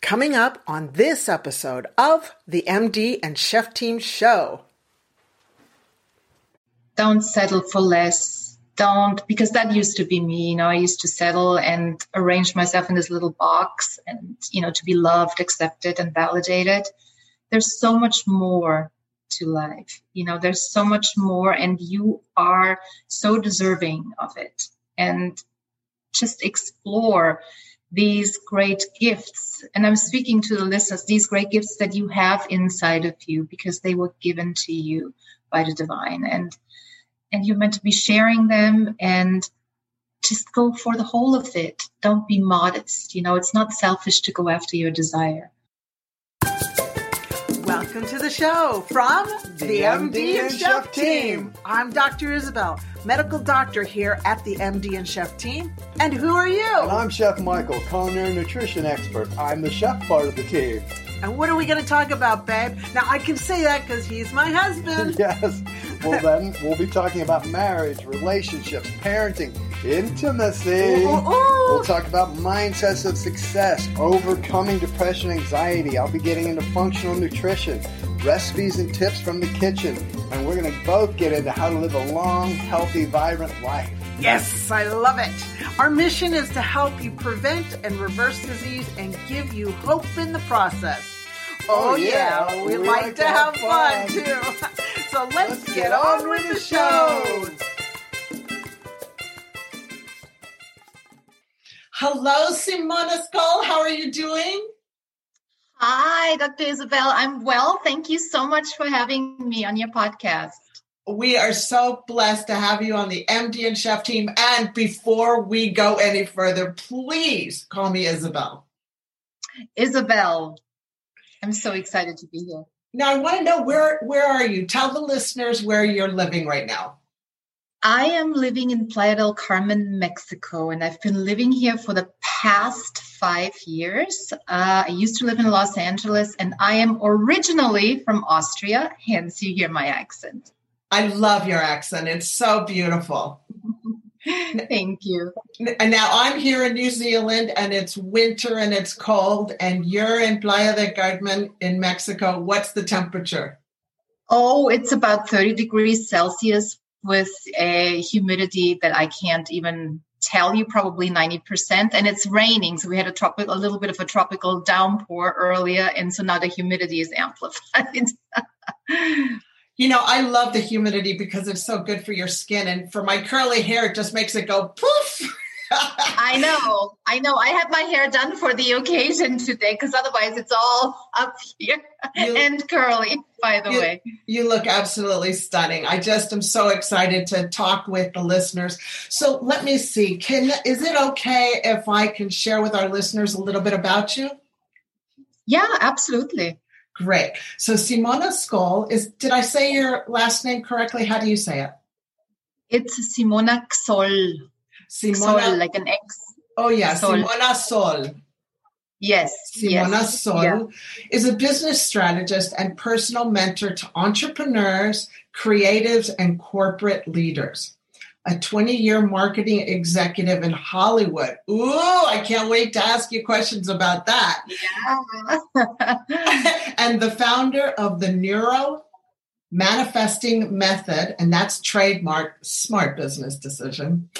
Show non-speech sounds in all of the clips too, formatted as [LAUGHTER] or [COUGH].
Coming up on this episode of the MD and Chef Team Show. Don't settle for less. Don't, because that used to be me. You know, I used to settle and arrange myself in this little box and, you know, to be loved, accepted, and validated. There's so much more to life. You know, there's so much more, and you are so deserving of it. And just explore these great gifts. And I'm speaking to the listeners, these great gifts that you have inside of you because they were given to you by the divine. And and you're meant to be sharing them and just go for the whole of it. Don't be modest. You know, it's not selfish to go after your desire. Welcome to the show from the, MD and Chef team. I'm Dr. Isabel, medical doctor here at the MD and Chef team. And who are you? And I'm Chef Michael, culinary nutrition expert. I'm the chef part of the team. And what are we going to talk about, babe? Now, I can say that because he's my husband. [LAUGHS] yes. Well, then we'll be talking about marriage, relationships, parenting, intimacy. Ooh, ooh. We'll talk about mindsets of success, overcoming depression, anxiety. I'll be getting into functional nutrition, recipes and tips from the kitchen. And we're going to both get into how to live a long, healthy, vibrant life. Yes, I love it. Our mission is to help you prevent and reverse disease and give you hope in the process. Oh, oh yeah, yeah, we, we like, like, to have, fun, fun too. [LAUGHS] so let's, let's get, get, on with the show. Hello, Simona Skoll. How are you doing? Hi, Dr. Isabel. I'm well. Thank you so much for having me on your podcast. We are so blessed to have you on the MD and Chef team. And before we go any further, please call me Isabel. Isabel. I'm so excited to be here. Now I want to know where where are you? Tell the listeners where you're living right now. I am living in Playa del Carmen, Mexico, and I've been living here for the past five years. Uh, I used to live in Los Angeles, and I am originally from Austria, hence you hear my accent. I love your accent. It's so beautiful. [LAUGHS] [LAUGHS] Thank you. And now I'm here in New Zealand and it's winter and it's cold, and you're in Playa del Carmen in Mexico. What's the temperature? Oh, it's about 30 degrees Celsius with a humidity that I can't even tell you, probably 90%. And it's raining. So we had a tropical, a little bit of a tropical downpour earlier. And so now the humidity is amplified. [LAUGHS] You know, I love the humidity because it's so good for your skin. And for my curly hair, it just makes it go poof. [LAUGHS] I know. I know. I had my hair done for the occasion today because otherwise it's all up here you, [LAUGHS] and curly, by the you, way. You look absolutely stunning. I just am so excited to talk with the listeners. So let me see. Can is it okay if I can share with our listeners a little bit about you? Yeah, absolutely. Great. So Simona Skoll is, did I say your last name correctly? How do you say it? It's Simona Xoll. Simona, Xoll, like an X. Oh, yeah. Sol. Simona Sol. Yes. Simona yes. Sol yeah. is a business strategist and personal mentor to entrepreneurs, creatives, and corporate leaders a 20 year marketing executive in Hollywood. Ooh, I can't wait to ask you questions about that. Yeah. [LAUGHS] and the founder of the Neuro Manifesting Method, and that's trademark smart business decision.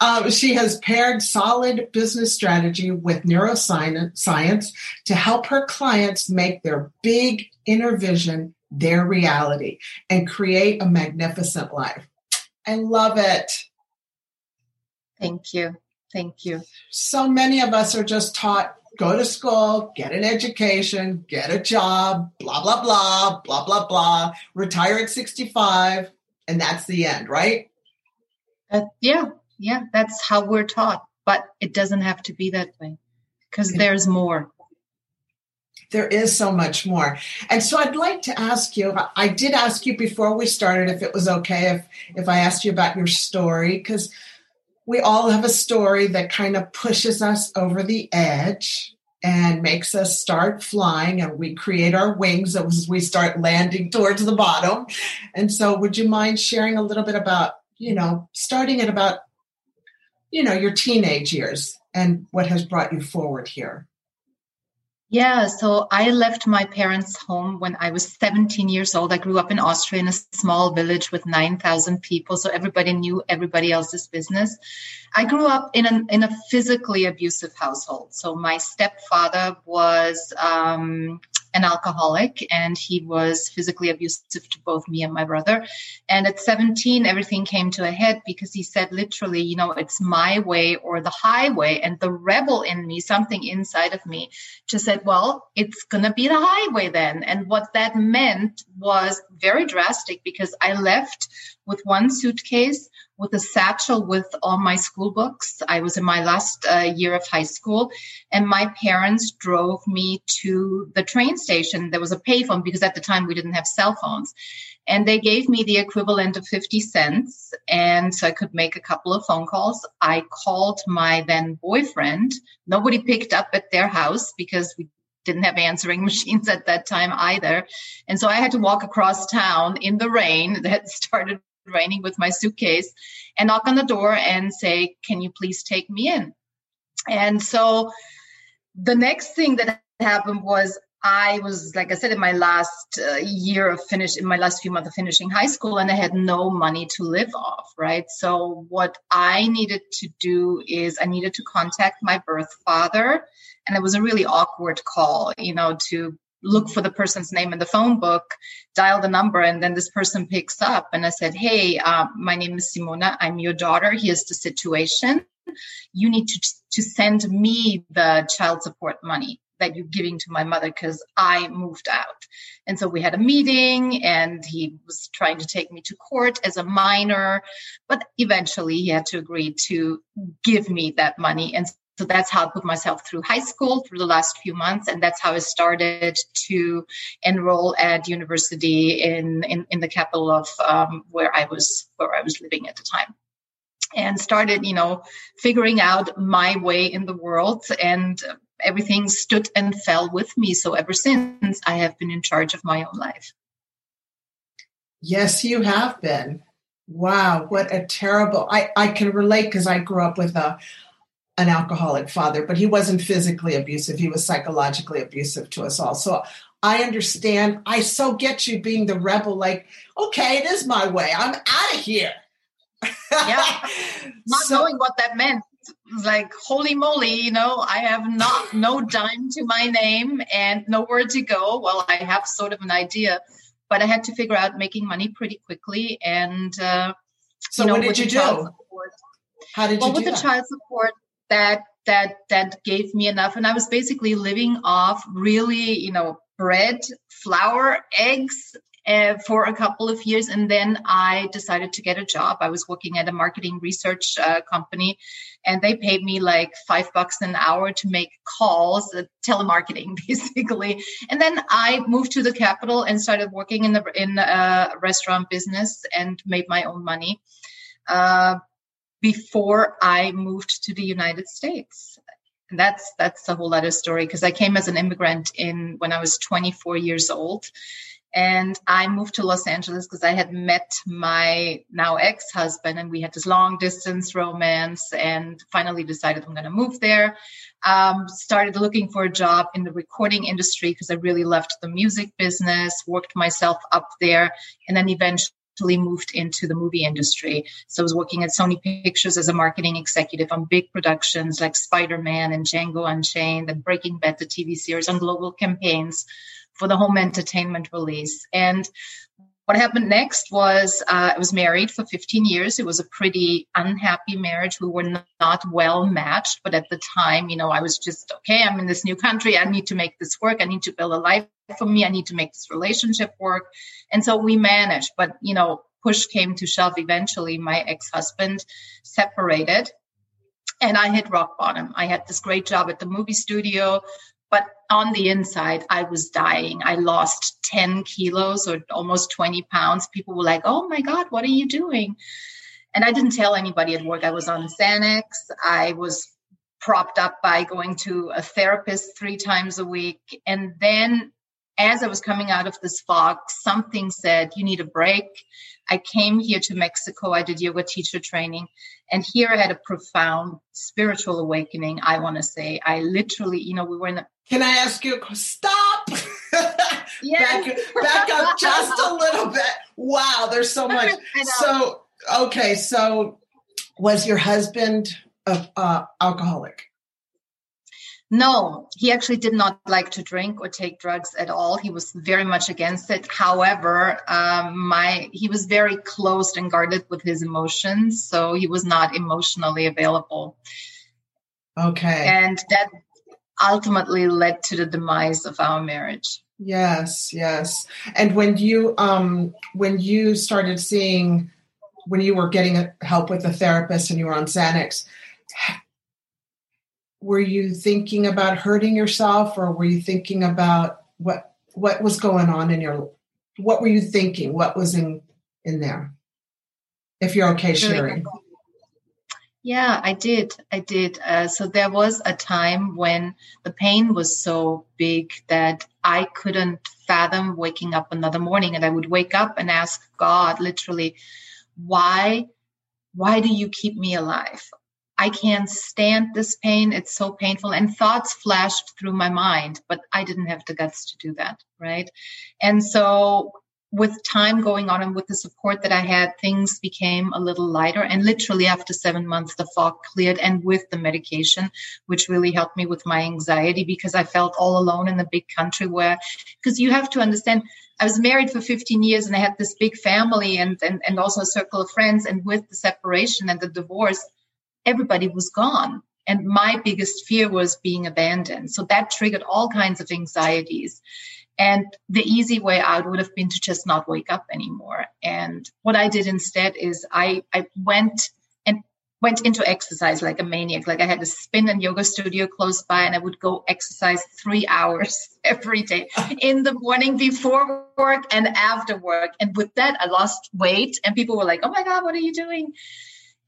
Um, she has paired solid business strategy with neuroscience to help her clients make their big inner vision their reality and create a magnificent life. I love it. Thank you. Thank you. So many of us are just taught go to school, get an education, get a job, blah, blah, blah, blah, blah, blah, retire at 65, and that's the end, right? Uh, yeah, yeah, that's how we're taught. But it doesn't have to be that way because there's more there is so much more. And so I'd like to ask you, I did ask you before we started if it was okay if if I asked you about your story because we all have a story that kind of pushes us over the edge and makes us start flying and we create our wings as we start landing towards the bottom. And so would you mind sharing a little bit about, you know, starting at about you know, your teenage years and what has brought you forward here? Yeah, so I left my parents' home when I was 17 years old. I grew up in Austria in a small village with 9,000 people, so everybody knew everybody else's business. I grew up in, an, in a physically abusive household. So my stepfather was um, an alcoholic and he was physically abusive to both me and my brother. And at 17, everything came to a head because he said literally, you know, it's my way or the highway. And the rebel in me, something inside of me, just said, well, it's going to be the highway then. And what that meant was very drastic because I left with one suitcase with a satchel with all my school books. I was in my last uh, year of high school, and my parents drove me to the train station. There was a payphone because at the time we didn't have cell phones. And they gave me the equivalent of 50 cents. And so I could make a couple of phone calls. I called my then boyfriend. Nobody picked up at their house because we didn't have answering [LAUGHS] machines at that time either. And so I had to walk across town in the rain that started raining with my suitcase and knock on the door and say, Can you please take me in? And so the next thing that happened was I was, like I said, in my last uh, year of finish, in my last few months of finishing high school, and I had no money to live off, right? So, what I needed to do is I needed to contact my birth father. And it was a really awkward call, you know, to look for the person's name in the phone book, dial the number, and then this person picks up. And I said, Hey, uh, my name is Simona. I'm your daughter. Here's the situation. You need to, to send me the child support money that you're giving to my mother because I moved out. And so we had a meeting and he was trying to take me to court as a minor, but eventually he had to agree to give me that money. And so that's how I put myself through high school through the last few months. And that's how I started to enroll at university in, in, in the capital of um, where I was, where I was living at the time and started, you know, figuring out my way in the world and everything stood and fell with me. So ever since I have been in charge of my own life. Yes, you have been. Wow, what a terrible. I, I can relate because I grew up with a an alcoholic father, but he wasn't physically abusive. He was psychologically abusive to us all. So I understand. I so get you being the rebel, like, okay, it is my way. I'm out of here. yeah. [LAUGHS] Not so, knowing what that meant. Like, holy moly, you know, I have not no dime to my name and nowhere to go. Well, I have sort of an idea, but I had to figure out making money pretty quickly. And uh, so, you know, what did you do? Support, How did well, you with the that? child support, that that that gave me enough. And i was basically living off really you know bread flour eggs uh, for a couple of years. And then i decided to get a job. I was working at a marketing research uh, company and they paid me like five bucks an hour to make calls uh, telemarketing [LAUGHS] basically. And then i moved to the capital and started working in the in a restaurant business and made my own money. Uh, before I moved to the United States. And that's that's a whole other story because I came as an immigrant in when I was 24 years old. And I moved to Los Angeles because I had met my now ex husband, and we had this long distance romance, and finally decided I'm going to move there. Um, started looking for a job in the recording industry because I really loved the music business, worked myself up there, and then eventually actually moved into the movie industry. So I was working at Sony Pictures as a marketing executive on big productions like Spider Man and Django Unchained and Breaking Bad, the TV series, on global campaigns for the home entertainment release. And what happened next was uh, I was married for 15 years. It was a pretty unhappy marriage. We were not well matched, but at the time, you know, I was just okay. I'm in this new country. I need to make this work. I need to build a life for me. I need to make this relationship work. And so we managed. But you know, push came to shove. Eventually, my ex-husband separated, and I hit rock bottom. I had this great job at the movie studio but on the inside i was dying. I lost 10 kilos or almost 20 pounds. People were like oh my god what are you doing? And i didn't tell anybody at work. I was on xanax. I was propped up by going to a therapist three times a week. And then as i was coming out of this fog something said you need a break I came here to Mexico. I did yoga teacher training. And here I had a profound spiritual awakening, I want to say. I literally, you know, we were in a. Can I ask you, stop? [LAUGHS] Yes. back, back up just a little bit. Wow, there's so much. [LAUGHS] So, okay, so was your husband a, uh, alcoholic? No, he actually did not like to drink or take drugs at all. He was very much against it. However, um, my he was very closed and guarded with his emotions, so he was not emotionally available. Okay, and that ultimately led to the demise of our marriage. Yes, yes. And when you um when you started seeing when you were getting help with a therapist and you were on Xanax, were you thinking about hurting yourself or were you thinking about what what was going on in your what were you thinking? What was in in there? If you're okay sharing. yeah i did. I did. Uh, so there was a time when the pain was so big that i couldn't fathom waking up another morning and i would wake up and ask god literally why why do you keep me alive I can't stand this pain. It's so painful. And thoughts flashed through my mind, but I didn't have the guts to do that. Right. And so with time going on and with the support that I had, things became a little lighter. And literally after seven months, the fog cleared and with the medication, which really helped me with my anxiety because I felt all alone in a big country where, because you have to understand, I was married for 15 years and I had this big family and, and, and also a circle of friends. And with the separation and the divorce, everybody was gone. And my biggest fear was being abandoned. So that triggered all kinds of anxieties. And the easy way out would have been to just not wake up anymore. And what I did instead is I, I went and went into exercise like a maniac. Like I had a spin and yoga studio close by and I would go exercise three [LAUGHS] hours every day in the morning before work and after work. And with that, I lost weight and people were like, Oh my God, what are you doing?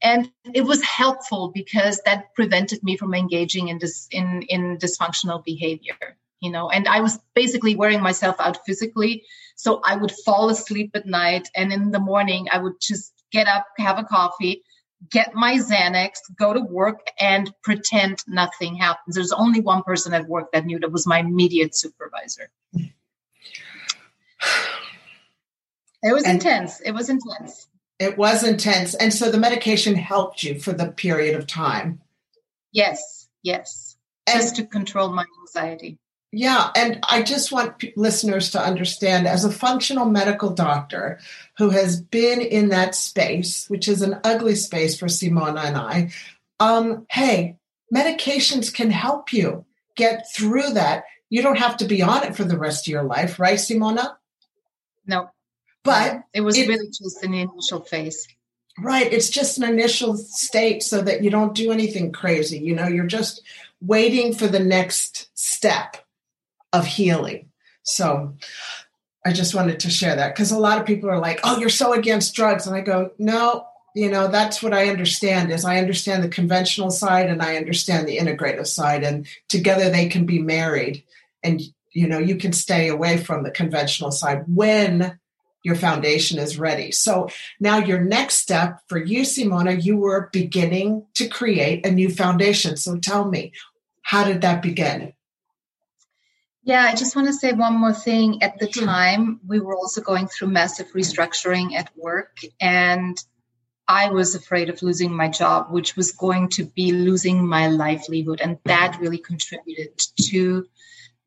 And it was helpful because that prevented me from engaging in this in in dysfunctional behavior you know? And i was basically wearing myself out physically. So i would fall asleep at night and in the morning i would just get up have a coffee get my xanax go to work and pretend nothing happens. There's only one person at work that knew that was my immediate supervisor. [SIGHS] It was and- intense. It was intense it was intense. And so the medication helped you for the period of time. Yes, yes. And, just to control my anxiety. Yeah. And I just want p- listeners to understand as a functional medical doctor who has been in that space, which is an ugly space for Simona and I, um, hey, medications can help you get through that. You don't have to be on it for the rest of your life, right, Simona? No. But it was it, really just an initial phase. Right. It's just an initial state so that you don't do anything crazy. You know, you're just waiting for the next step of healing. So I just wanted to share that because a lot of people are like, oh, you're so against drugs. And I go, no, you know, that's what I understand is I understand the conventional side and I understand the integrative side. And together they can be married. And, you know, you can stay away from the conventional side when your foundation is ready. So now your next step for you, Simona, you were beginning to create a new foundation. So tell me, how did that begin? Yeah, I just want to say one more thing. At the time, we were also going through massive restructuring at work, and I was afraid of losing my job, which was going to be losing my livelihood. And that really contributed to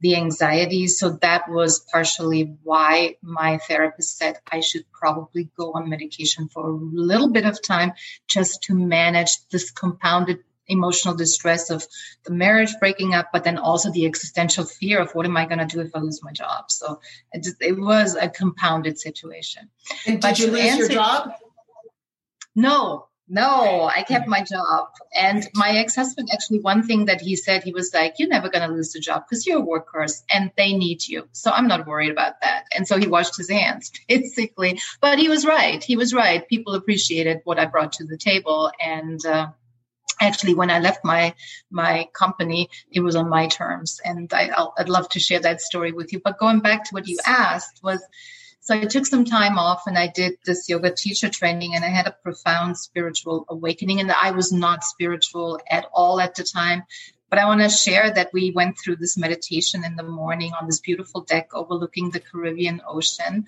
the anxiety. So that was partially why my therapist said I should probably go on medication for a little bit of time just to manage this compounded emotional distress of the marriage breaking up, but then also the existential fear of what am I going to do if I lose my job? So it, just, it was a compounded situation. And did but you lose answer, your job? No, no, I kept my job. And my ex husband, actually, one thing that he said, he was like, You're never going to lose the job because you're a workhorse and they need you. So I'm not worried about that. And so he washed his hands, [LAUGHS] basically. But he was right. He was right. People appreciated what I brought to the table. And, uh, actually when i left my my company it was on my terms and I, would love to share that story with you but going back to what you asked was So I took some time off and I did this yoga teacher training and I had a profound spiritual awakening. And I was not spiritual at all at the time. But I want to share that we went through this meditation in the morning on this beautiful deck overlooking the Caribbean Ocean.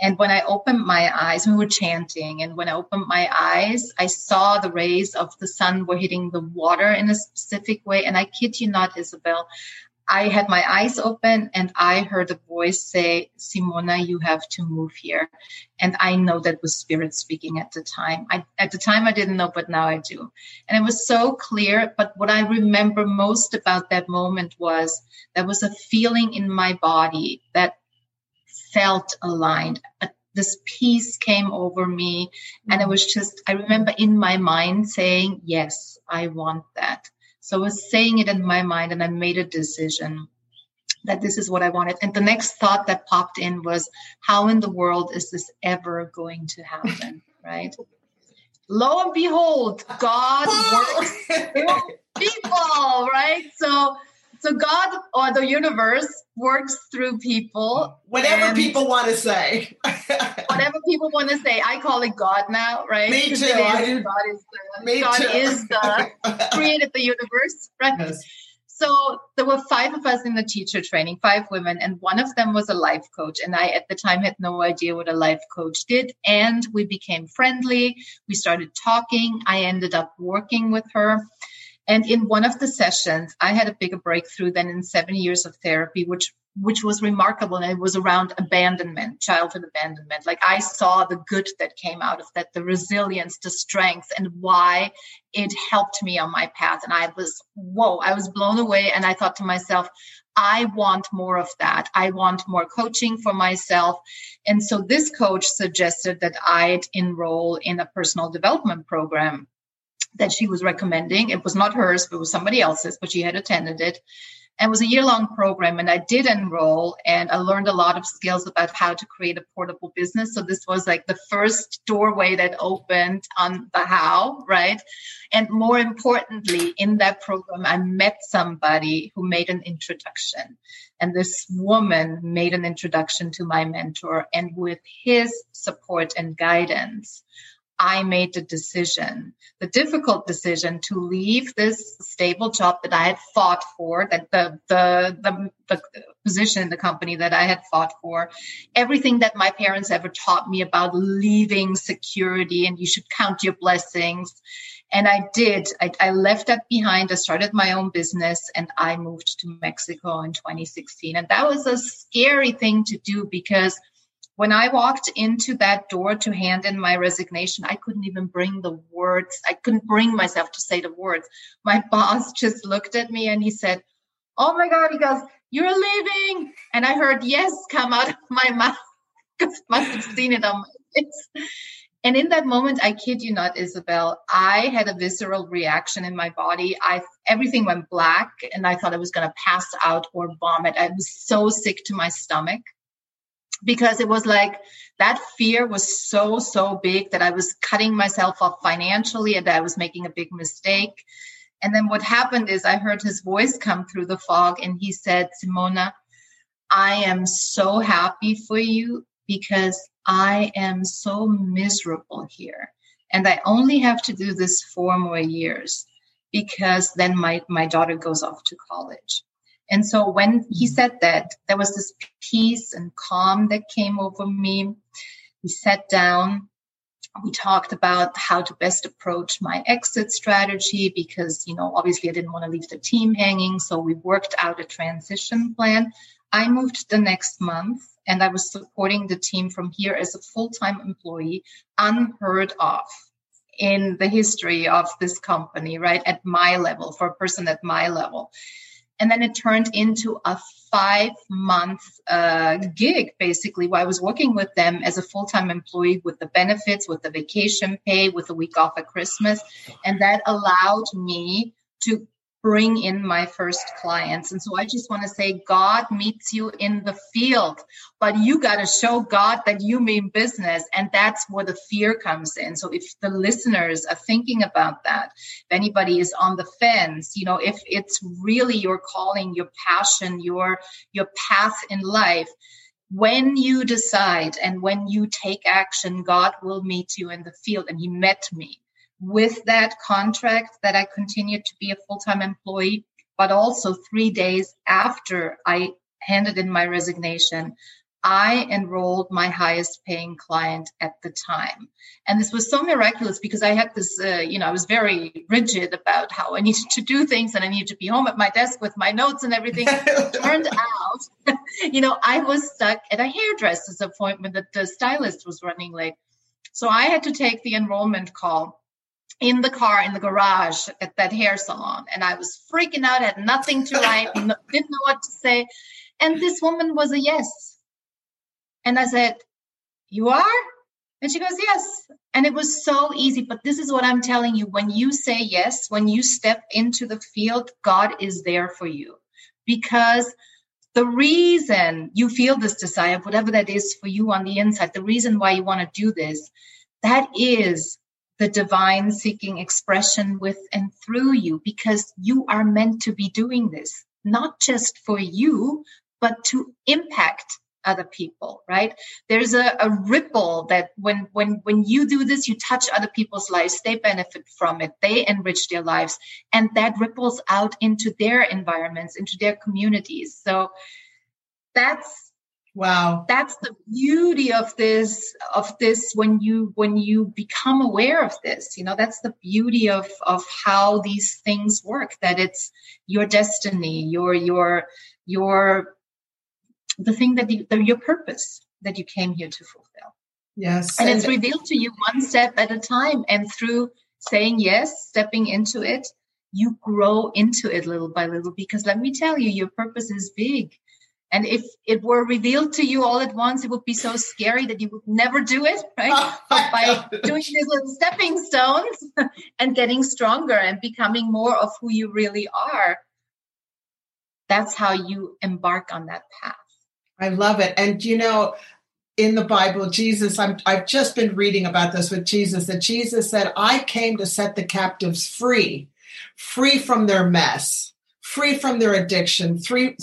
And when I opened my eyes, we were chanting. And when I opened my eyes, I saw the rays of the sun were hitting the water in a specific way. And I kid you not, Isabel, I had my eyes open and I heard a voice say, Simona, you have to move here. And I know that was spirit speaking at the time. I, at the time, I didn't know, but now I do. And it was so clear. But what I remember most about that moment was there was a feeling in my body that felt aligned. This peace came over me. And it mm-hmm. was just, I remember in my mind saying, yes, I want that. So I was saying it in my mind and I made a decision that this is what I wanted. And the next thought that popped in was, how in the world is this ever going to happen? [LAUGHS] right? Lo and behold, God works [LAUGHS] people, right? So so God or the universe works through people. Whatever people want to say. [LAUGHS] whatever people want to say. I call it God now, right? Me too. Is, God is the, Me God too. is the [LAUGHS] created the universe, right? Yes. So there were five of us in the teacher training, five women, and one of them was a life coach. And I, at the time, had no idea what a life coach did. And we became friendly. We started talking. I ended up working with her. And in one of the sessions, I had a bigger breakthrough than in seven years of therapy, which which was remarkable. And it was around abandonment, childhood abandonment. Like I saw the good that came out of that, the resilience, the strength, and why it helped me on my path. And I was, whoa, I was blown away. And I thought to myself, I want more of that. I want more coaching for myself. And so this coach suggested that I'd enroll in a personal development program that she was recommending. It was not hers, but it was somebody else's, but she had attended it. And it was a year long program. And I did enroll and I learned a lot of skills about how to create a portable business. So this was like the first doorway that opened on the how, right? And more importantly, in that program, I met somebody who made an introduction. And this woman made an introduction to my mentor. And with his support and guidance, I made the decision, the difficult decision to leave this stable job that I had fought for, that the, the, the, the, position in the company that I had fought for, everything that my parents ever taught me about leaving security and you should count your blessings. And I did. I, I left that behind. I started my own business and I moved to Mexico in 2016. And that was a scary thing to do because – when I walked into that door to hand in my resignation, I couldn't even bring the words. I couldn't bring myself to say the words. My [LAUGHS] boss just looked at me and he said, Oh my God. He goes, You're leaving. And I heard yes come out of my [LAUGHS] mouth because must have seen it on my face. And in that moment, I kid you not, Isabel, I had a visceral reaction in my body. I everything went black and I thought I was gonna pass out or vomit. I was so sick to my stomach because it was like that fear was so so big that i was cutting myself off financially and i was making a big mistake. And then what happened is i heard his voice come through the fog and he said simona i am so happy for you because i am so miserable here and i only have to do this four more years because then my my daughter goes off to college and so when he said that, there was this peace and calm that came over me. We sat down. We talked about how to best approach my exit strategy because, you know, obviously I didn't want to leave the team hanging. So we worked out a transition plan. I moved the next month and I was supporting the team from here as a full time employee, unheard of in the history of this company, right? At my level, for a person at my level and then it turned into a five month uh, gig basically where i was working with them as a full-time employee with the benefits with the vacation pay with the week off at christmas. And that allowed me to bring in my first clients. And so I just want to say, God meets you in the field, but you got to show God that you mean business. And that's where the fear comes in. So if the listeners are thinking about that, if anybody is on the fence, you know, if it's really your calling, your passion, your, your path in life, when you decide and when you take action, God will meet you in the field. And He met me with that contract that I continued to be a full time employee, but also three days after I handed in my resignation, I enrolled my highest paying client at the time. And this was so miraculous because I had this, uh, you know, I was very rigid about how I [LAUGHS] needed to do things and I needed to be home at my desk with my notes and everything. [LAUGHS] Turned out, [LAUGHS] you know, I was stuck at a hairdresser's appointment that the stylist was running late. So I had to take the enrollment call in the car in the garage at that hair salon. And i was freaking out had nothing to write [LAUGHS] didn't know what to say. And this woman was a yes. And i said you are? And she goes yes. And it was so easy. But this is what i'm telling you. When you say yes when you step into the field god is there for you. Because the reason you feel this desire whatever that is for you on the inside the reason why you want to do this that is the divine seeking expression with and through you because you are meant to be doing this, not just for you, but to impact other people right? There's a, a, ripple that when when when you do this you touch other people's lives they benefit from it they enrich their lives and that ripples out into their environments into their communities. So that's Wow. That's the beauty of this of this when you when you become aware of this. You know, that's the beauty of of how these things work that it's your destiny, your your your the thing that you, the, your purpose that you came here to fulfill. Yes. And, and it's revealed to you one step at a time and through saying yes, stepping into it, you grow into it little by little because let me tell you your purpose is big and if it were revealed to you all at once, it would be so scary that you would never do it, right? [LAUGHS] Oh, but by doing these little stepping stones [LAUGHS] and getting stronger and becoming more of who you really are, that's how you embark on that path. I love it. And you know, in the Bible, Jesus, i have just been reading about this with Jesus, that Jesus said, I came to set the captives free, free from their mess, free from their addiction, free,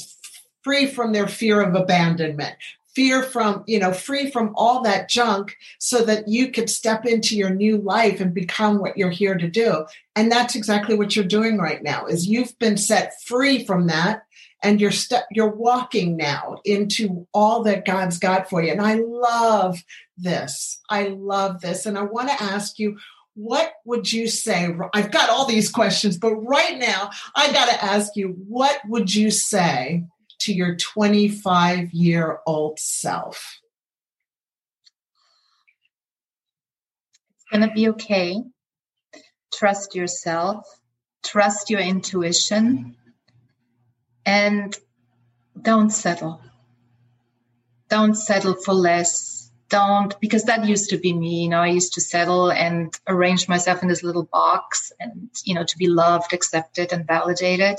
free from their fear of abandonment, fear from, you know, free from all that junk so that you could step into your new life and become what you're here to do. And that's exactly what you're doing right now is you've been set free from that and you're step you're walking now into all that God's got for you. And I love this. I love this. And I want to ask you what would you say? I've got all these questions, but right now I got to ask you, what would you say to your 25 year old self? It's going to be okay. Trust yourself, trust your intuition, and don't settle. Don't settle for less. Don't, because that used to be me. You know, I used to settle and arrange myself in this little box and, you know, to be loved, accepted, and validated.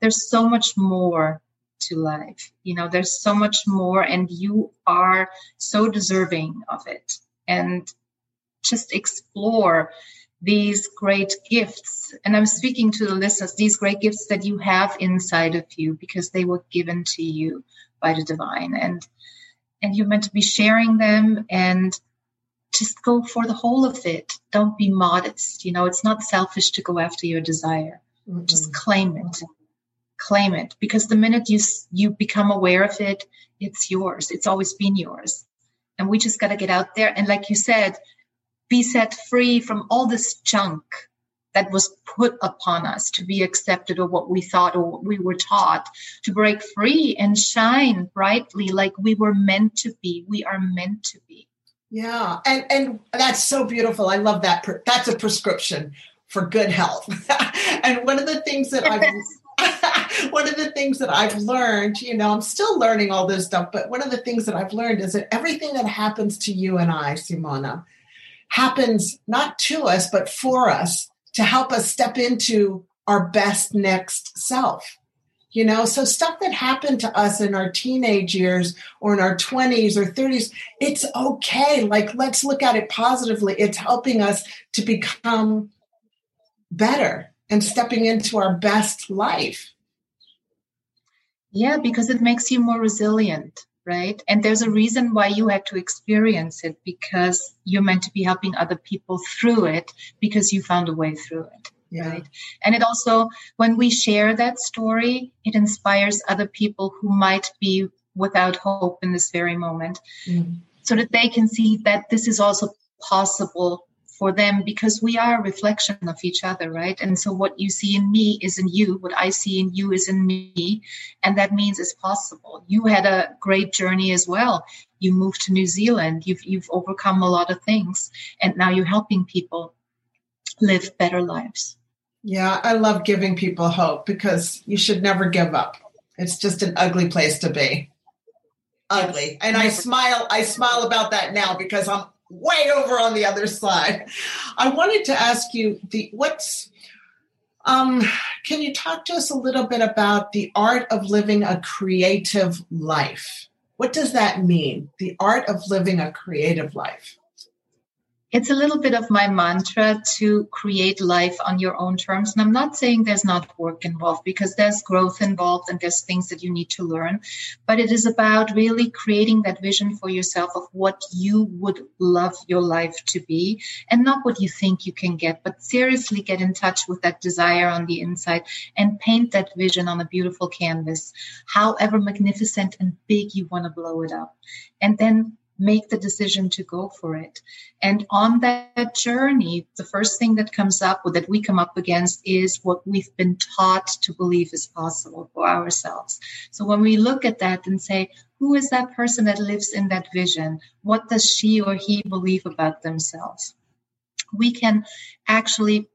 There's so much more to life. You know, there's so much more, and you are so deserving of it. And just explore these great gifts. And I'm speaking to the listeners, these great gifts that you have inside of you because they were given to you by the divine. And and you're meant to be sharing them and just go for the whole of it. Don't be modest. You know, it's not selfish to go after your desire. Mm-hmm. Just claim it claim it because the minute you you become aware of it it's yours. It's always been yours. And we just got to get out there and like you said be set free from all this junk that was put upon us to be accepted or what we thought or what we were taught to break free and shine brightly like we were meant to be. We are meant to be. Yeah. And and that's so beautiful. I love that that's a prescription for good health. [LAUGHS] And one of the things that i've [LAUGHS] one of the things that I've learned, you know, I'm still learning all this stuff, but one of the things that I've learned is that everything that happens to you and I, Simona, happens not to us, but for us to help us step into our best next self. You know, so stuff that happened to us in our teenage years or in our 20s or 30s, it's okay. Like, let's look at it positively. It's helping us to become better and stepping into our best life. Yeah, because it makes you more resilient, right? And there's a reason why you had to experience it because you're meant to be helping other people through it because you found a way through it. Yeah. Right. And it also, when we share that story, it inspires other people who might be without hope in this very moment mm. so that they can see that this is also possible for them because we are a reflection of each other, right? And so what you see in me is in you, what I see in you is in me. And that means it's possible. You had a great journey as well. You moved to New Zealand, you've, you've overcome a lot of things, and now you're helping people live better lives. Yeah, I love giving people hope because you should never give up. It's just an ugly place to be. Ugly. And I smile I smile about that now because I'm way over on the other side. I wanted to ask you the what's um, can you talk to us a little bit about the art of living a creative life? What does that mean? The art of living a creative life it's a little bit of my mantra to create life on your own terms. And I'm not saying there's not work involved because there's growth involved and there's things that you need to learn. But it is about really creating that vision for yourself of what you would love your life to be and not what you think you can get, but seriously get in touch with that desire on the inside and paint that vision on a beautiful canvas, however magnificent and big you want to blow it up. And then make the decision to go for it. And on that journey, the first thing that comes up or that we come up against is what we've been taught to believe is possible for ourselves. So when we look at that and say, who is that person that lives in that vision? What does she or he believe about themselves? We can actually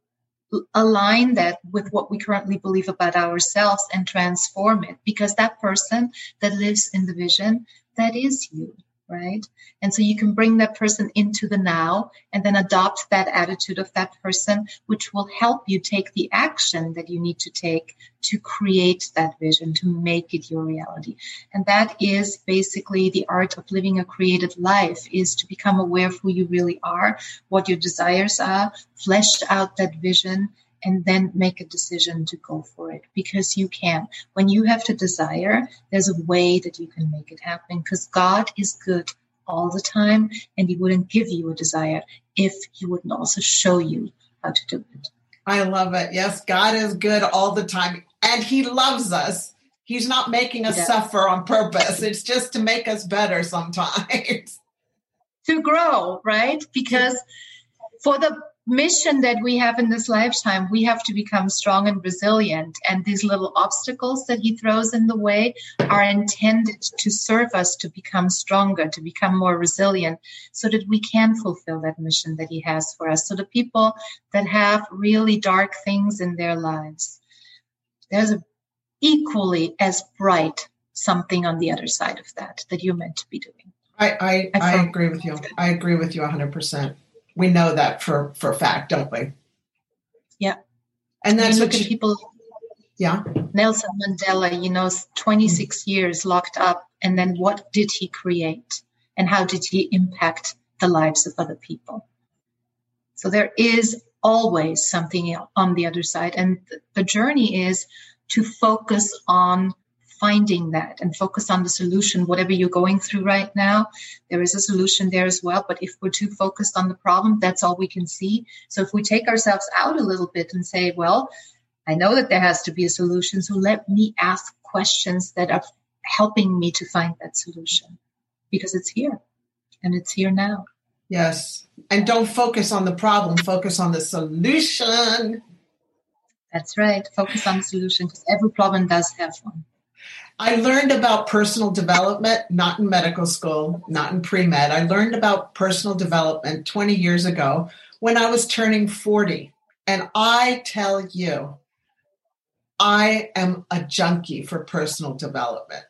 align that with what we currently believe about ourselves and transform it because that person that lives in the vision, that is you right? And so you can bring that person into the now and then adopt that attitude of that person, which will help you take the action that you need to take to create that vision, to make it your reality. And that is basically the art of living a creative life is to become aware of who you really are, what your desires are, flesh out that vision and then make a decision to go for it because you can. When you have the desire, there's a way that you can make it happen because God is good all the time and He wouldn't give you a desire if He wouldn't also show you how to do it. I love it. Yes, God is good all the time and He loves us. He's not making us suffer on purpose. It's just to make us better sometimes. [LAUGHS] to grow, right? Because for the mission that we have in this lifetime, we have to become strong and resilient. And these little obstacles that he throws in the way are intended to serve us to become stronger, to become more resilient, so that we can fulfill that mission that he has for us. So the people that have really dark things in their lives, there's a equally as bright something on the other side of that that you're meant to be doing. I, I, I agree with you. I agree with you 100% we know that for for fact, don't we? Yeah. And that's what you, people. Yeah. Nelson Mandela, you know, 26 mm-hmm. years locked up, and then what did he create, and how did he impact the lives of other people? So there is always something on the other side, and the journey is to focus on finding that and focus on the solution, whatever you're going through right now. There is a solution there as well. But if we're too focused on the problem, that's all we can see. So if we take ourselves out a little bit and say, well, I know that there has to be a solution. So let me ask questions that are helping me to find that solution because it's here and it's here now. Yes. And don't focus on the problem, focus on the solution. That's right. Focus on the solution because every problem does have one. I learned about personal development, not in medical school, not in pre med. I learned about personal development 20 years ago when I was turning 40. And I tell you, I am a junkie for personal development.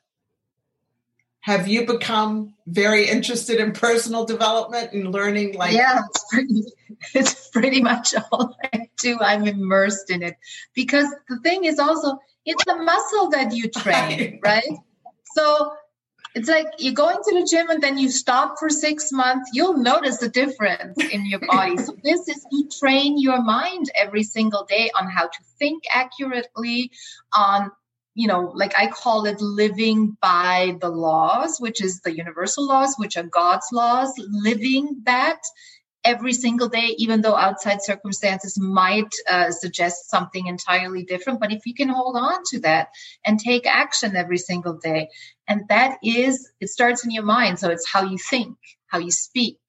Have you become very interested in personal development and learning like Yeah, it's pretty, [LAUGHS] it's pretty much [LAUGHS] all I do. I'm immersed in it. Because the thing is also it's a muscle that you [LAUGHS] train, right? So it's like you're going to the gym and then you stop for six months, you'll notice a difference in your body. so this is you train your mind every single day on how to think accurately, on you know, like I call it living by the laws, which is the universal laws, which are God's laws, living that every single day, even though outside circumstances might uh, suggest something entirely different. But if you can hold on to that and take action every single day, and that is, it starts in your mind. So it's how you think, how you speak,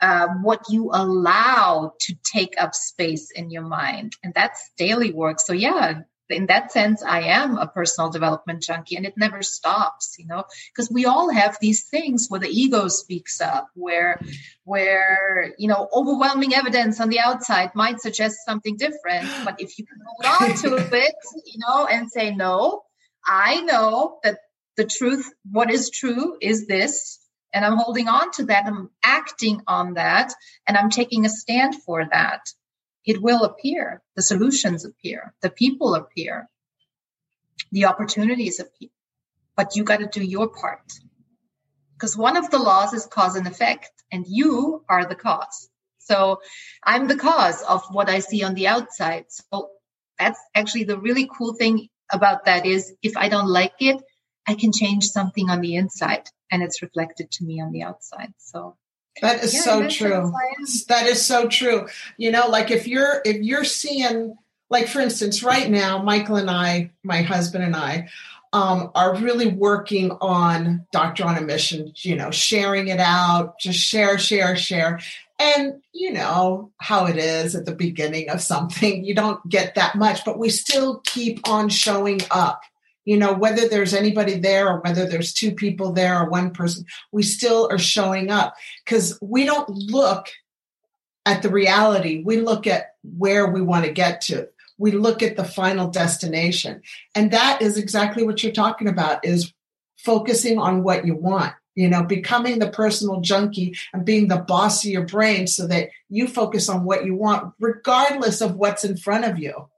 uh, what you allow to take up space in your mind. And that's daily work. So, yeah, in that sense, I am a personal development junkie and it never stops, you know, because we all have these things where the ego speaks up, where, where, you know, overwhelming evidence on the outside might suggest something different. But if you can hold on to [LAUGHS] it, you know, and say, no, I know that the truth, what is true is this. And I'm holding on to that. I'm acting on that and I'm taking a stand for that it will appear. The solutions appear. The people appear. The opportunities appear. But you got to do your part. Because one of the laws is cause and effect, and you are the cause. So I'm the cause of what I see on the outside. So that's actually the really cool thing about that is if I don't like it, I can change something on the inside and it's reflected to me on the outside. So that is yeah, so true. That is so true. You know, like if you're if you're seeing like for instance, right now, Michael and I, my husband and I, um, are really working on Doctor on a Mission, you know, sharing it out, just share, share, share. And you know how it is at the beginning of something, you don't get that much, but we still keep on showing up you know, whether there's anybody there or whether there's two people there or one person, we still are showing up because we don't look at the reality. We look at where we want to get to. We look at the final destination. And that is exactly what you're talking about is focusing on what you want you know becoming the personal junkie and being the boss of your brain so that you focus on what you want regardless of what's in front of you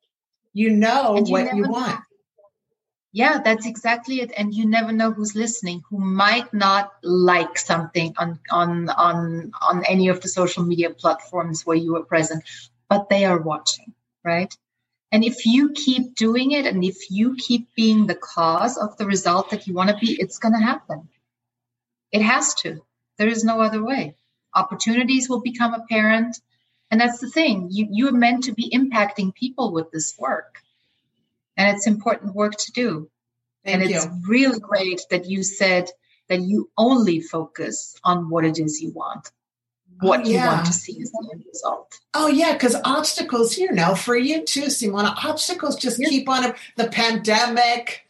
you know you what you want yeah, that's exactly it. And you never know who's listening, who might not like something on on on on any of the social media platforms where you are present, but they are watching, right? And if you keep doing it and if you keep being the cause of the result that you want to be, it's going to happen. It has to. There is no other way. Opportunities will become apparent. And that's the thing. You, you are meant to be impacting people with this work and it's important work to do. Thank and you. it's really great that you said that you only focus on what it is you want, oh, what oh, yeah. you want to see as the end result. Oh yeah, because obstacles, you know, for you too, Simona, obstacles just yep. keep on the pandemic,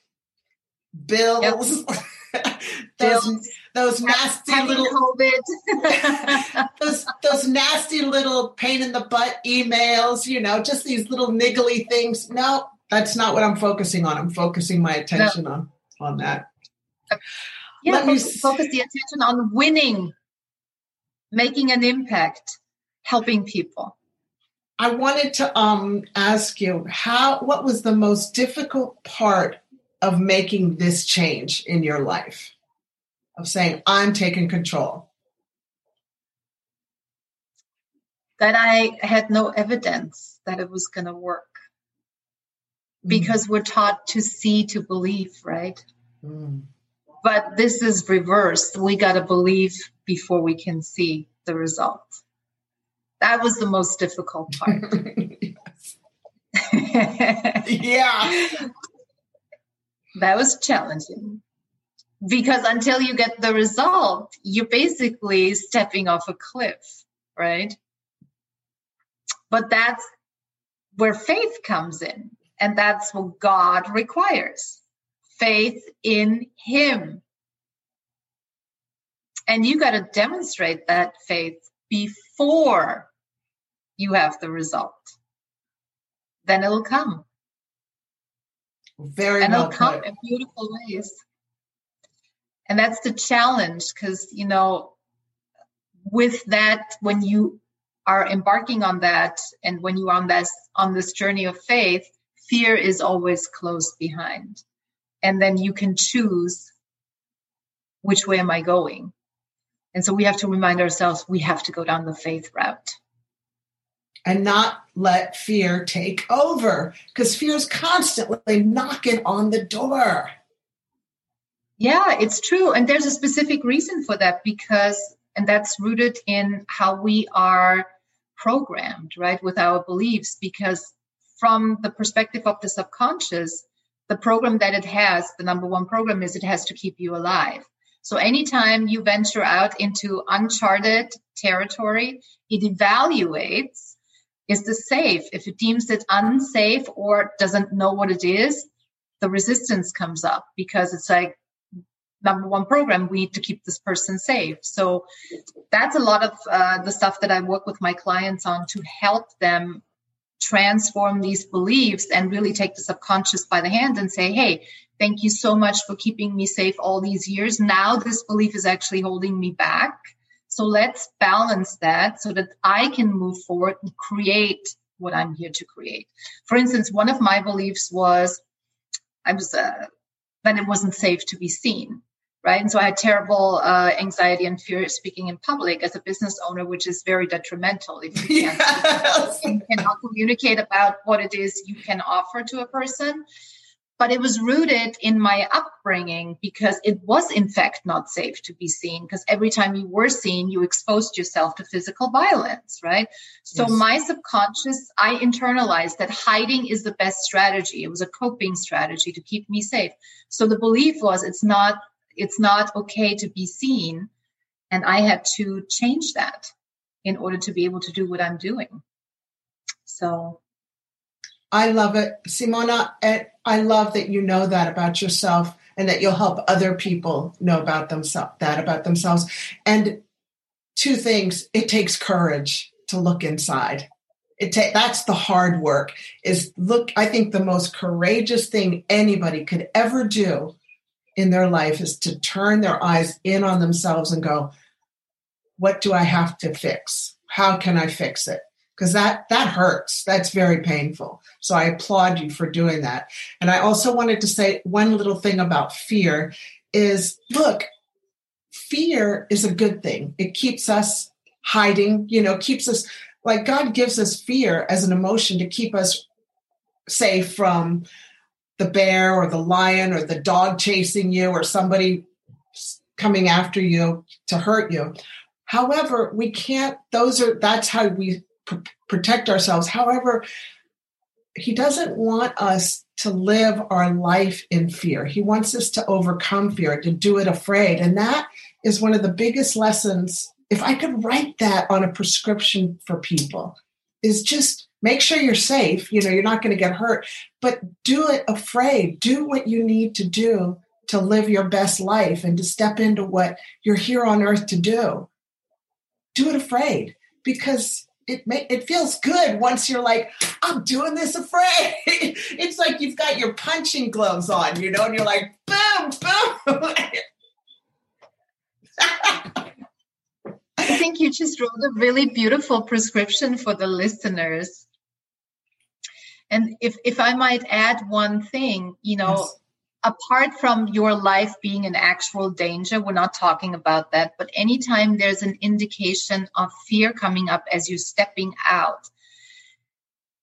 bills. Yep. [LAUGHS] those, bills. those nasty Having little COVID. [LAUGHS] those those nasty little pain in the butt emails, you know, just these little niggly things. No, that's not what I'm focusing on. I'm focusing my attention no. on on that. Yeah, Let focus, me focus the attention on winning, making an impact, helping people. I wanted to um, ask you how what was the most difficult part of making this change in your life? Of saying I'm taking control. That I had no evidence that it was going to work. Mm. because we're taught to see to believe, right? Mm. But this is reversed. We got to believe before we can see the result. That was the most difficult part. [LAUGHS] [LAUGHS] yeah. That was challenging because until you get the result, you're basically stepping off a cliff, right? But that's where faith comes in and that's what God requires faith in Him. And you got to demonstrate that faith before you have the result. Then it'll come. Very and it'll come in beautiful ways. And that's the challenge because, you know, with that, when you are embarking on that and when you're on this on this journey of faith, fear is always close behind. And then you can choose which way am I going? And so we have to remind ourselves we have to go down the faith route. and not let fear take over because fear is constantly knocking on the door. Yeah, it's true. And there's a specific reason for that because, and that's rooted in how we are programmed, right, with our beliefs. Because from the perspective of the subconscious, the program that it has, the number one program is it has to keep you alive. So anytime you venture out into uncharted territory, it evaluates is this safe? If it deems it unsafe or doesn't know what it is, the resistance comes up because it's like number one program we need to keep this person safe so that's a lot of uh, the stuff that i work with my clients on to help them transform these beliefs and really take the subconscious by the hand and say, hey, thank you so much for keeping me safe all these years. Now this belief is actually holding me back. So let's balance that so that I can move forward and create what I'm here to create. For instance, one of my beliefs was I was uh, that it wasn't safe to be seen right? And so I had terrible uh, anxiety and fear speaking in public as a business owner, which is very detrimental if you can't [LAUGHS] yes. you cannot communicate about what it is you can offer to a person. But it was rooted in my upbringing because it was, in fact, not safe to be seen. Because every time you were seen, you exposed yourself to physical violence, right? So, yes. my subconscious, I internalized that hiding is the best strategy. It was a coping strategy to keep me safe. So, the belief was it's not it's not okay to be seen. And I had to change that in order to be able to do what I'm doing. So I love it. Simona, eh, I love that you know that about yourself and that you'll help other people know about themselves that about themselves. And two things, it takes courage to look inside. It ta- that's the hard work is look I think the most courageous thing anybody could ever do in their life is to turn their eyes in on themselves and go, what do I have to fix? How can I fix it? Because that that hurts. That's very painful. So I applaud you for doing that. And I also wanted to say one little thing about fear is look, fear is a good thing. It keeps us hiding, you know, keeps us like God gives us fear as an emotion to keep us safe from the bear or the lion or the dog chasing you or somebody coming after you to hurt you. However, we can't, those are, that's how we pr- protect ourselves. However, he doesn't want us to live our life in fear. He wants us to overcome fear, to do it afraid. And that is one of the biggest lessons. If I could write that on a prescription for people, is just make sure you're safe. You know you're not going to get hurt but do it afraid. Do what you need to do to live your best life and to step into what you're here on earth to do. Do it afraid because it may, it feels good once you're like i'm doing this afraid. [LAUGHS] It's like you've got your punching gloves on you know and you're like boom boom. [LAUGHS] I think you just wrote a really beautiful prescription for the listeners. And if if I might add one thing, you know, yes. apart from your life being in actual danger, we're not talking about that, but anytime there's an indication of fear coming up as you're stepping out,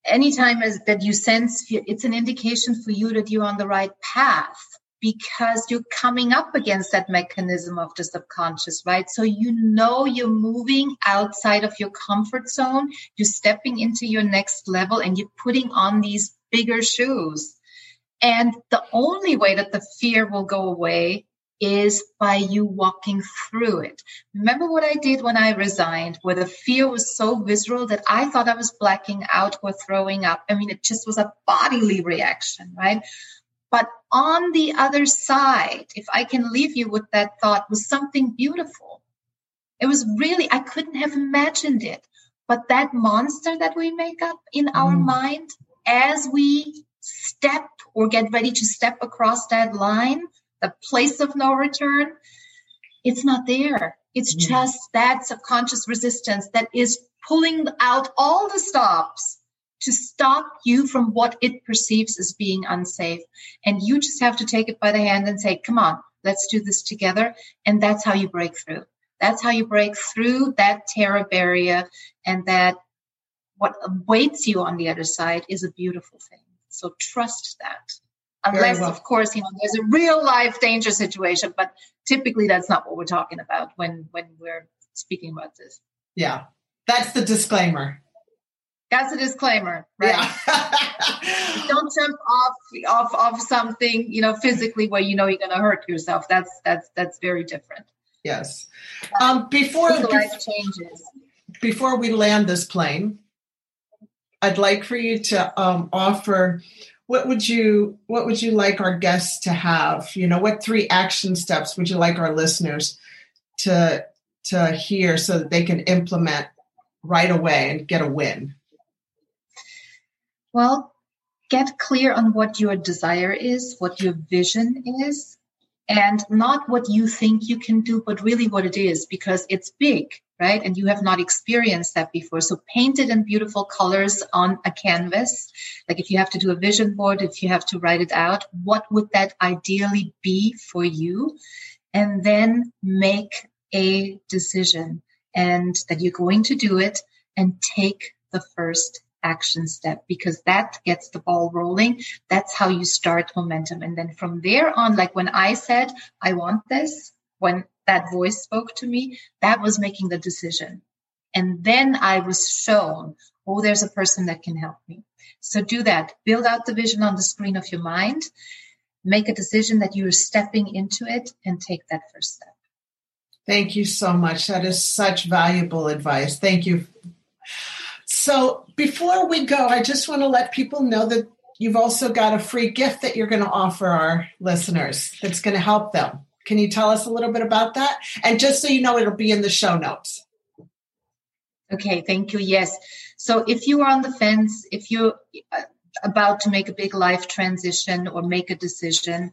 anytime as that you sense fear, it's an indication for you that you're on the right path because you're coming up against that mechanism of the subconscious, right? So you know you're moving outside of your comfort zone, you're stepping into your next level, and you're putting on these bigger shoes. And the only way that the fear will go away is by you walking through it. Remember what I did when I resigned, where the fear was so visceral that I thought I was blacking out or throwing up. I mean, it just was a bodily reaction, right? But on the other side, if I can leave you with that thought, was something beautiful. It was really, I couldn't have imagined it. But that monster that we make up in our mm. mind as we step or get ready to step across that line, the place of no return, it's not there. It's mm. just that subconscious resistance that is pulling out all the stops to stop you from what it perceives as being unsafe. And you just have to take it by the hand and say, come on, let's do this together. And that's how you break through. That's how you break through that terror barrier and that what awaits you on the other side is a beautiful thing. So trust that. Unless, well. of course, you know, there's a real life danger situation, but typically that's not what we're talking about when when we're speaking about this. Yeah. That's the disclaimer. That's a disclaimer, right? Yeah. Don't jump off off off something, you know, physically where you know you're going to hurt yourself. That's that's that's very different. Yes. Um, before life changes. Before we land this plane, I'd like for you to um, offer what would you what would you like our guests to have? You know, what three action steps would you like our listeners to to hear so that they can implement right away and get a win? Well, get clear on what your desire is, what your vision is, and not what you think you can do, but really what it is, because it's big, right? And you have not experienced that before. So paint it in beautiful colors on a canvas. Like if you have to do a vision board, if you have to write it out, what would that ideally be for you? And then make a decision and that you're going to do it and take the first action step because that gets the ball rolling. That's how you start momentum. And then from there on, like when I said, I want this, when that voice spoke to me, that was making the decision. And then I was shown, oh, there's a person that can help me. So do that. Build out the vision on the screen of your mind. Make a decision that you're stepping into it and take that first step. Thank you so much. That is such valuable advice. Thank you so before we go, I just want to let people know that you've also got a free gift that you're going to offer our listeners that's going to help them. Can you tell us a little bit about that? And just so you know, it'll be in the show notes. Okay, thank you. Yes. So if you are on the fence, if you're uh, about to make a big life transition or make a decision,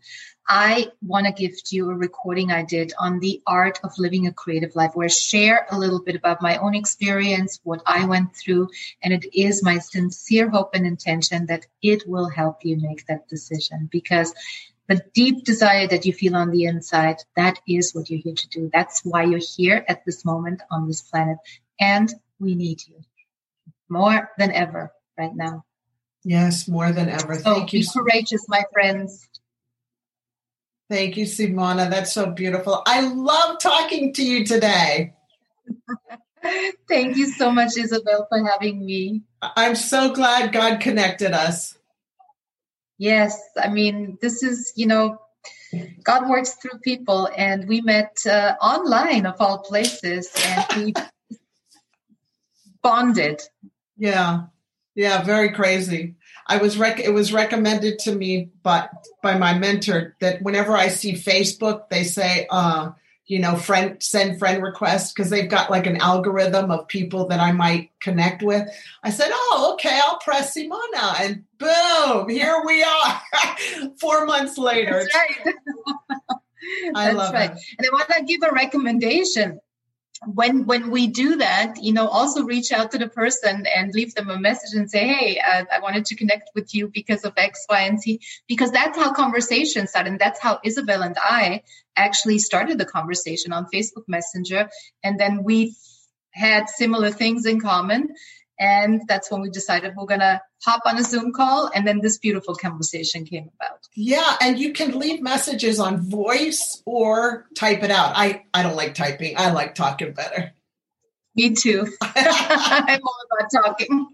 I want to gift you a recording I did on the art of living a creative life, where I share a little bit about my own experience, what I went through, and it is my sincere hope and intention that it will help you make that decision because the deep desire that you feel on the inside, that is what you're here to do. That's why you're here at this moment on this planet. And we need you more than ever right now. Yes, more than ever. Thank so you. Be courageous, my friends. Thank you, Simona. That's so beautiful. I love talking to you today. [LAUGHS] Thank you so much, Isabel, for having me. I'm so glad God connected us. Yes, I mean, this is, you know, God works through people, and we met uh, online of all places, and we [LAUGHS] bonded. Yeah, yeah, very crazy. I was rec- it was recommended to me but by my mentor that whenever I see Facebook, they say, uh, you know, friend send friend requests because they've got like an algorithm of people that I might connect with. I said, "Oh, okay, I'll press Simona," and boom, here we are, [LAUGHS] four months later. That's right. I That's love right. It. And I want to give a recommendation when when we do that you know also reach out to the person and leave them a message and say hey uh, i wanted to connect with you because of x y and z. Because that's how conversations start and that's how isabel and i actually started the conversation on facebook messenger and then we had similar things in common and that's when we decided we're going to hop on a Zoom call. And then this beautiful conversation came about. Yeah. And you can leave messages on voice or type it out. I, I don't like typing, I like talking better. Me too. [LAUGHS] [LAUGHS] I'm all about talking.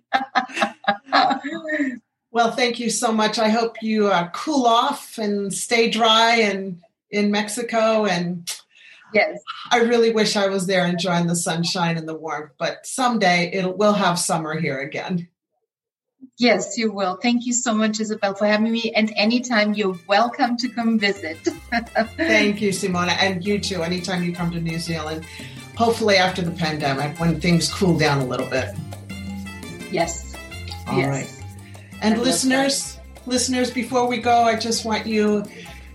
[LAUGHS] well, thank you so much. I hope you uh, cool off and stay dry and in Mexico and Yes. I really wish I was there enjoying the sunshine and the warmth, but someday it'll we'll have summer here again. Yes, you will. Thank you so much, Isabel, for having me. And anytime you're welcome to come visit. [LAUGHS] Thank you, Simona. And you too, anytime you come to New Zealand, hopefully after the pandemic when things cool down a little bit. Yes. All yes. right. And I listeners, listeners, before we go, I just want you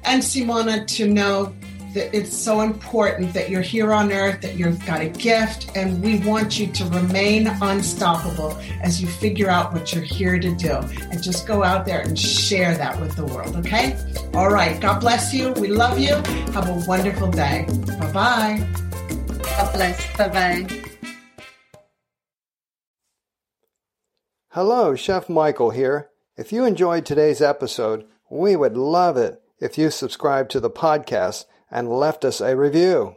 and Simona to know that it's so important that you're here on earth, that you've got a gift, and we want you to remain unstoppable as you figure out what you're here to do. And just go out there and share that with the world, okay? All right. God bless you. We love you. Have a wonderful day. Bye bye. God bless. Bye bye. Hello, Chef Michael here. If you enjoyed today's episode, we would love it if you subscribe to the podcast and left us a review.